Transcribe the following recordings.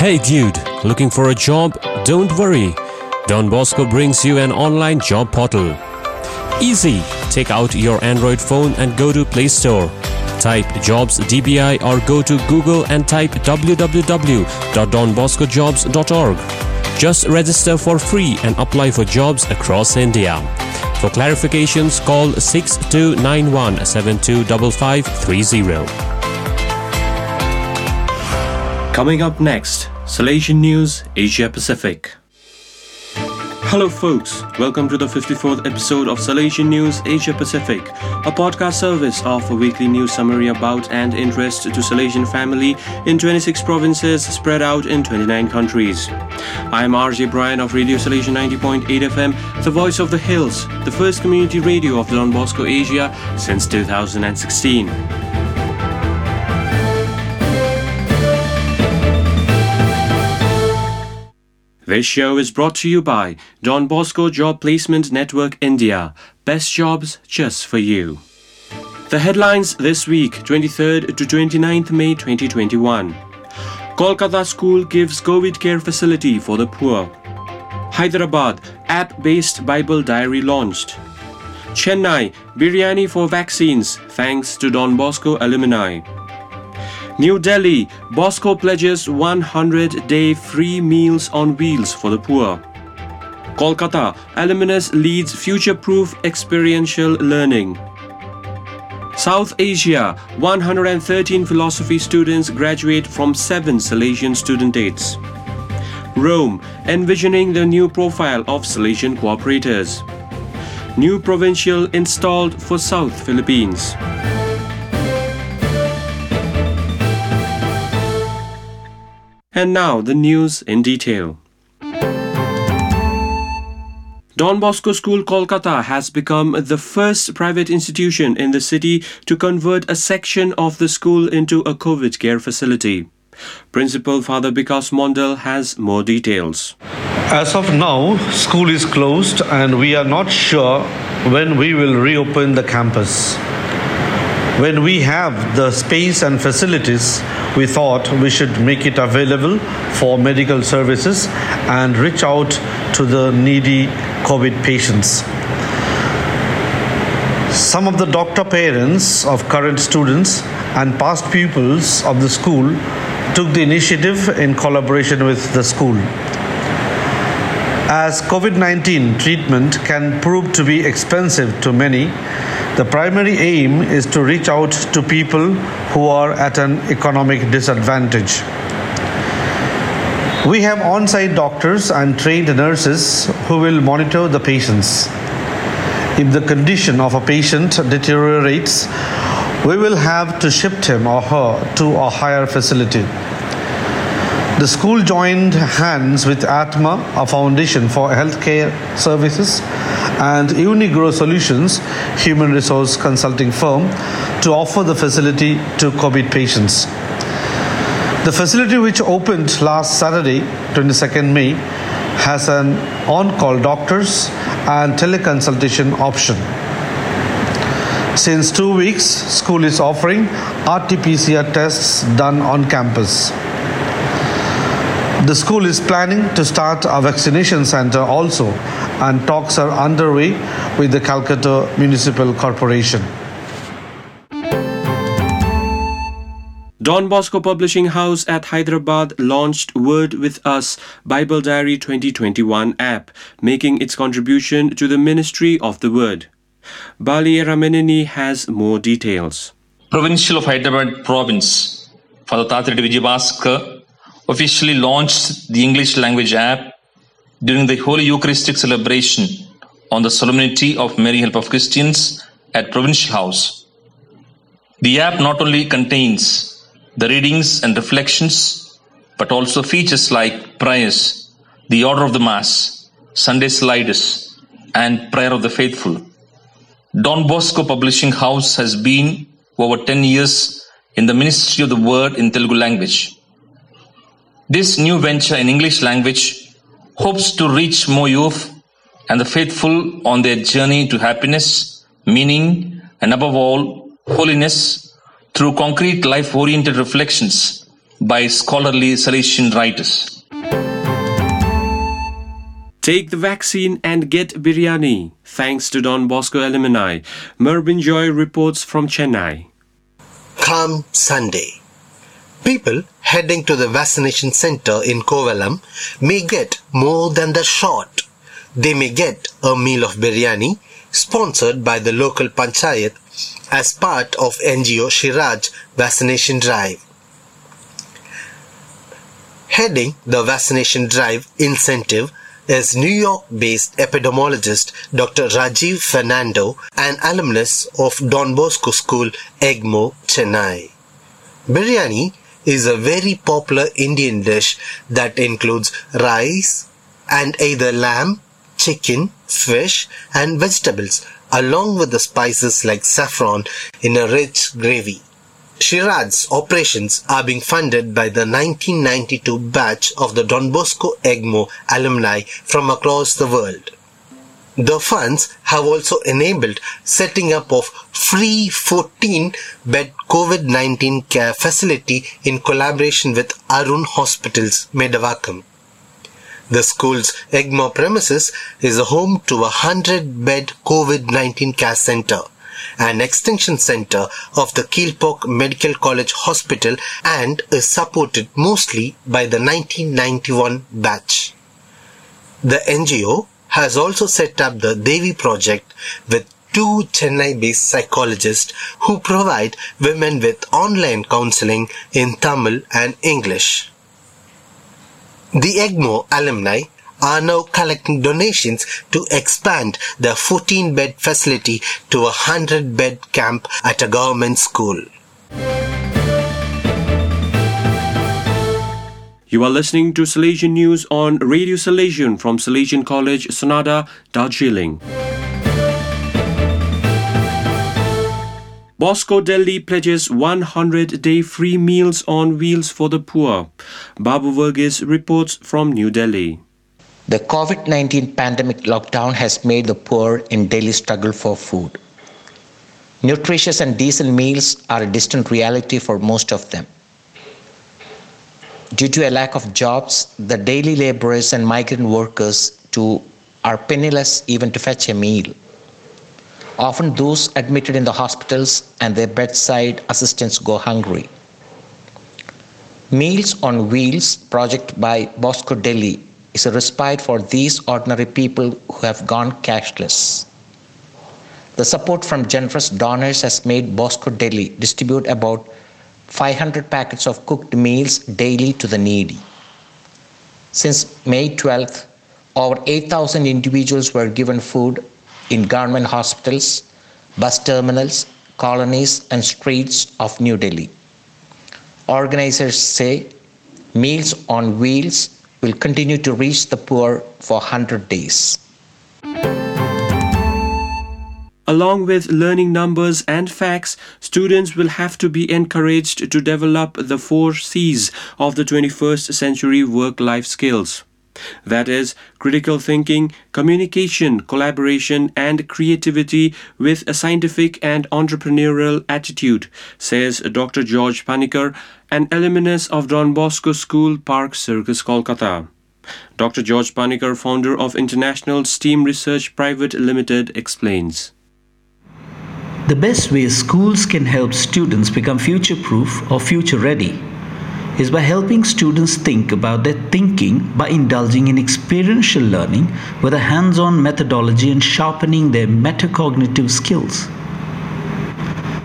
Hey dude, looking for a job? Don't worry. Don Bosco brings you an online job portal. Easy. Take out your Android phone and go to Play Store. Type jobs DBI or go to Google and type www.donboscojobs.org. Just register for free and apply for jobs across India. For clarifications, call 6291 725530. Coming up next, Salesian News Asia Pacific. Hello, folks. Welcome to the 54th episode of Salesian News Asia Pacific, a podcast service of a weekly news summary about and interest to Salesian family in 26 provinces spread out in 29 countries. I am RJ Bryan of Radio Salesian 90.8 FM, the voice of the hills, the first community radio of Don Bosco Asia since 2016. This show is brought to you by Don Bosco Job Placement Network India. Best jobs just for you. The headlines this week, 23rd to 29th May 2021. Kolkata school gives COVID care facility for the poor. Hyderabad app-based Bible diary launched. Chennai biryani for vaccines thanks to Don Bosco alumni. New Delhi, Bosco pledges 100 day free meals on wheels for the poor. Kolkata, alumnus leads future proof experiential learning. South Asia, 113 philosophy students graduate from seven Salesian studentates. Rome, envisioning the new profile of Salesian cooperators. New provincial installed for South Philippines. And now the news in detail. Don Bosco School Kolkata has become the first private institution in the city to convert a section of the school into a COVID care facility. Principal Father Bikas Mondal has more details. As of now, school is closed and we are not sure when we will reopen the campus. When we have the space and facilities, we thought we should make it available for medical services and reach out to the needy COVID patients. Some of the doctor parents of current students and past pupils of the school took the initiative in collaboration with the school. As COVID 19 treatment can prove to be expensive to many, the primary aim is to reach out to people who are at an economic disadvantage. We have on site doctors and trained nurses who will monitor the patients. If the condition of a patient deteriorates, we will have to shift him or her to a higher facility. The school joined hands with Atma, a foundation for healthcare services, and Unigrow Solutions, human resource consulting firm, to offer the facility to COVID patients. The facility, which opened last Saturday, 22nd May, has an on call doctors and teleconsultation option. Since two weeks, school is offering RT PCR tests done on campus. The school is planning to start a vaccination center also, and talks are underway with the Calcutta Municipal Corporation. Don Bosco Publishing House at Hyderabad launched Word with Us Bible Diary 2021 app, making its contribution to the ministry of the Word. Bali Ramenini has more details. Provincial of Hyderabad Province, Father Tatri Vijayabaskar, officially launched the English language app during the Holy Eucharistic celebration on the Solemnity of Mary Help of Christians at Provincial House. The app not only contains the readings and reflections, but also features like prayers, the order of the Mass, Sunday sliders, and prayer of the faithful. Don Bosco Publishing House has been over 10 years in the ministry of the word in Telugu language. This new venture in English language hopes to reach more youth and the faithful on their journey to happiness, meaning, and above all, holiness through concrete life oriented reflections by scholarly Salesian writers. Take the vaccine and get biryani. Thanks to Don Bosco alumni. Mervyn Joy reports from Chennai. Come Sunday. People heading to the vaccination center in Kovalam may get more than the shot. They may get a meal of biryani sponsored by the local panchayat as part of NGO Shiraj vaccination drive. Heading the vaccination drive incentive is New York based epidemiologist Dr. Rajiv Fernando, an alumnus of Don Bosco School, Egmore, Chennai. Biryani is a very popular Indian dish that includes rice and either lamb, chicken, fish, and vegetables, along with the spices like saffron in a rich gravy. Shiraz's operations are being funded by the 1992 batch of the Don Bosco Egmore alumni from across the world. The funds have also enabled setting up of free 14 bed COVID-19 care facility in collaboration with Arun Hospitals, Medavakkam. The school's Egmore premises is a home to a 100 bed COVID-19 care center an extension center of the Kilpauk Medical College Hospital and is supported mostly by the 1991 batch. The NGO has also set up the Devi project with two Chennai-based psychologists who provide women with online counseling in Tamil and English. The Egmore alumni are now collecting donations to expand the 14 bed facility to a 100 bed camp at a government school. You are listening to Salesian News on Radio Salesian from Salesian College, Sonada, Darjeeling. Bosco Delhi pledges 100 day free meals on wheels for the poor. Babu Verghese reports from New Delhi. The COVID 19 pandemic lockdown has made the poor in Delhi struggle for food. Nutritious and decent meals are a distant reality for most of them. Due to a lack of jobs, the daily laborers and migrant workers too are penniless even to fetch a meal. Often those admitted in the hospitals and their bedside assistants go hungry. Meals on Wheels project by Bosco Delhi is a respite for these ordinary people who have gone cashless. The support from generous donors has made Bosco Delhi distribute about 500 packets of cooked meals daily to the needy. Since May 12th, over 8,000 individuals were given food in government hospitals, bus terminals, colonies, and streets of New Delhi. Organizers say Meals on Wheels will continue to reach the poor for 100 days. Along with learning numbers and facts, students will have to be encouraged to develop the four C's of the 21st century work life skills. That is, critical thinking, communication, collaboration, and creativity with a scientific and entrepreneurial attitude, says Dr. George Panikkar, an alumnus of Don Bosco School, Park Circus, Kolkata. Dr. George Panikkar, founder of International STEAM Research Private Limited, explains. The best way schools can help students become future proof or future ready is by helping students think about their thinking by indulging in experiential learning with a hands on methodology and sharpening their metacognitive skills.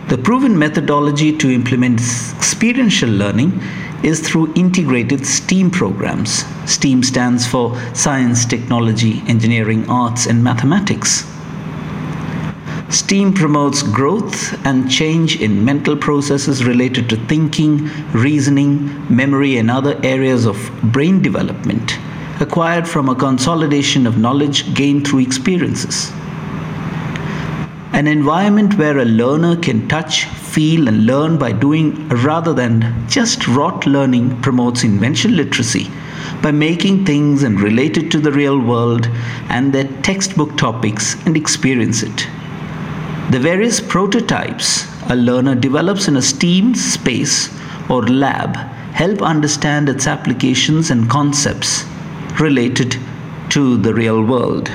The proven methodology to implement experiential learning is through integrated STEAM programs. STEAM stands for Science, Technology, Engineering, Arts, and Mathematics. STEAM promotes growth and change in mental processes related to thinking, reasoning, memory, and other areas of brain development acquired from a consolidation of knowledge gained through experiences. An environment where a learner can touch, feel, and learn by doing rather than just rote learning promotes invention literacy by making things and relate it to the real world and their textbook topics and experience it. The various prototypes a learner develops in a STEAM space or lab help understand its applications and concepts related to the real world.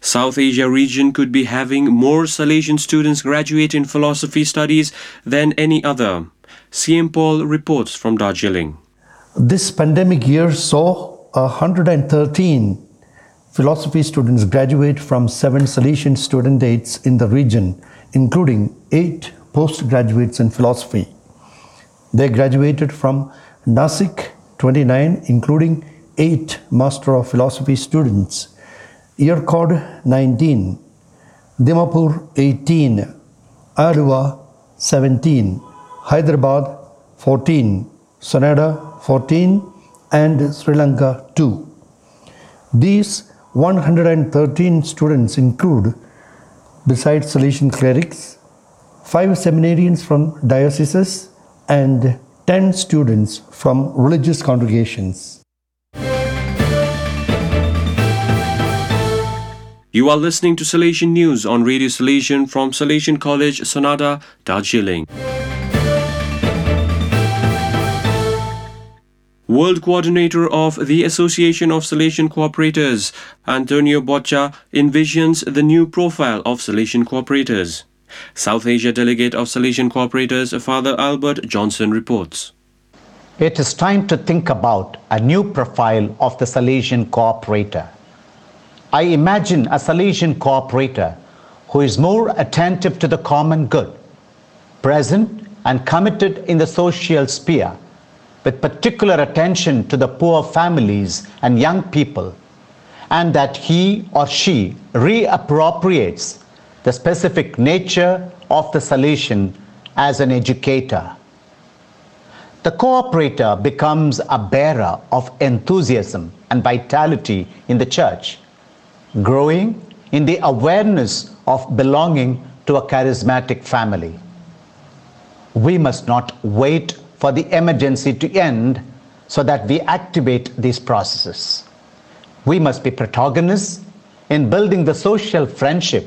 South Asia region could be having more Salesian students graduate in philosophy studies than any other. CM Paul reports from Darjeeling. This pandemic year saw 113 philosophy students graduate from seven Salesian studentates in the region, including eight postgraduates in philosophy. They graduated from Nasik 29, including eight Master of Philosophy students, Yercaud 19, Dimapur 18, Aluva 17, Hyderabad 14, Sonada 14, and Sri Lanka 2. These 113 students include, besides Salesian clerics, five seminarians from dioceses and 10 students from religious congregations. You are listening to Salesian News on Radio Salesian from Salesian College, Sonada, Darjeeling. World Coordinator of the Association of Salesian Cooperators, Antonio Boccia, envisions the new profile of Salesian Cooperators. South Asia Delegate of Salesian Cooperators, Father Albert Johnson, reports. It is time to think about a new profile of the Salesian cooperator. I imagine a Salesian cooperator who is more attentive to the common good, present and committed in the social sphere, with particular attention to the poor families and young people, and that he or she reappropriates the specific nature of the solution as an educator. The cooperator becomes a bearer of enthusiasm and vitality in the church, growing in the awareness of belonging to a charismatic family. We must not wait for the emergency to end so that we activate these processes. We must be protagonists in building the social friendship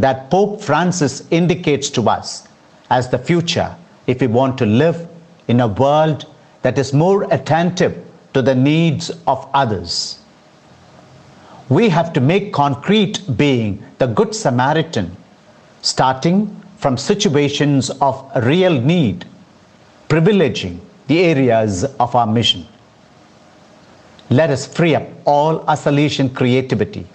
that Pope Francis indicates to us as the future if we want to live in a world that is more attentive to the needs of others. We have to make concrete being the Good Samaritan, starting from situations of real need, privileging the areas of our mission. Let us free up all our Salesian creativity.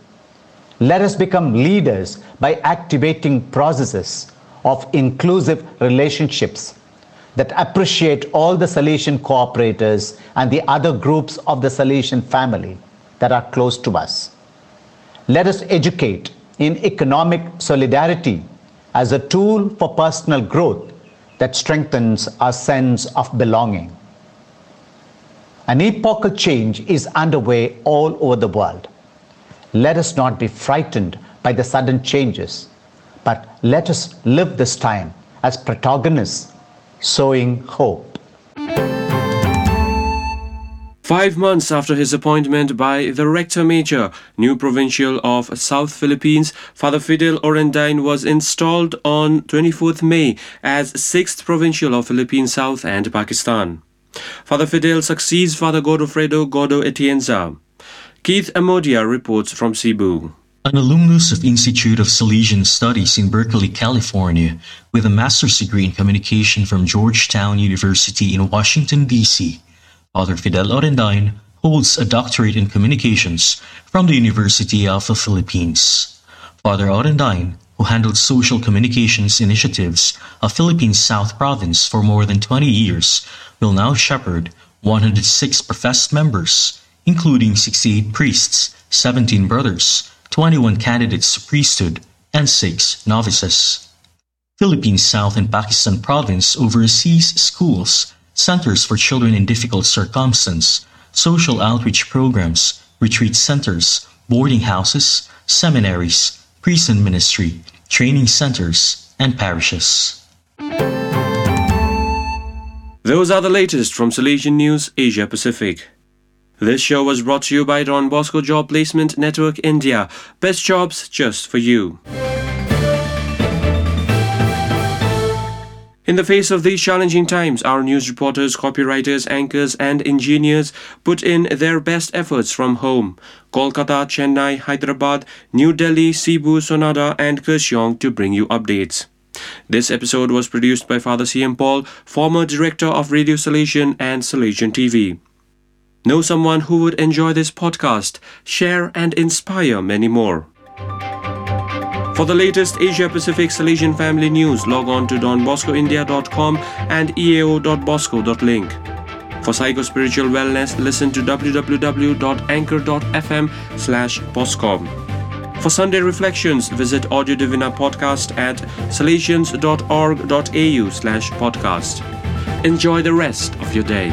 Let us become leaders by activating processes of inclusive relationships that appreciate all the Salesian cooperators and the other groups of the Salesian family that are close to us. Let us educate in economic solidarity as a tool for personal growth that strengthens our sense of belonging. An epochal change is underway all over the world. Let us not be frightened by the sudden changes, but let us live this time as protagonists, sowing hope. Five months after his appointment by the Rector Major, new provincial of South Philippines, Father Fidel Orendain was installed on 24th May as 6th provincial of Philippine South and Pakistan. Father Fidel succeeds Father Godofredo Godo Atienza. Keith Amodia reports from Cebu. An alumnus of Institute of Salesian Studies in Berkeley, California, with a master's degree in communication from Georgetown University in Washington, D.C., Father Fidel Orendain holds a doctorate in communications from the University of the Philippines. Father Orendain, who handled social communications initiatives of Philippines South Province for more than 20 years, will now shepherd 106 professed members, including 68 priests, 17 brothers, 21 candidates to priesthood, and 6 novices. Philippines South and Pakistan Province oversees schools, centers for children in difficult circumstances, social outreach programs, retreat centers, boarding houses, seminaries, prison ministry, training centers, and parishes. Those are the latest from Salesian News Asia Pacific. This show was brought to you by Don Bosco Job Placement Network India. Best jobs just for you. In the face of these challenging times, our news reporters, copywriters, anchors, and engineers put in their best efforts from home. Kolkata, Chennai, Hyderabad, New Delhi, Cebu, Sonada, and Kurseong to bring you updates. This episode was produced by Father C.M. Paul, former director of Radio Salesian and Salesian TV. Know someone who would enjoy this podcast, share, and inspire many more. For the latest Asia Pacific Salesian family news, log on to donboscoindia.com and eao.bosco.link. For psycho-spiritual wellness, listen to www.anchor.fm slash boscom. For Sunday reflections, visit Audio Divina podcast at salesians.org.au slash podcast. Enjoy the rest of your day.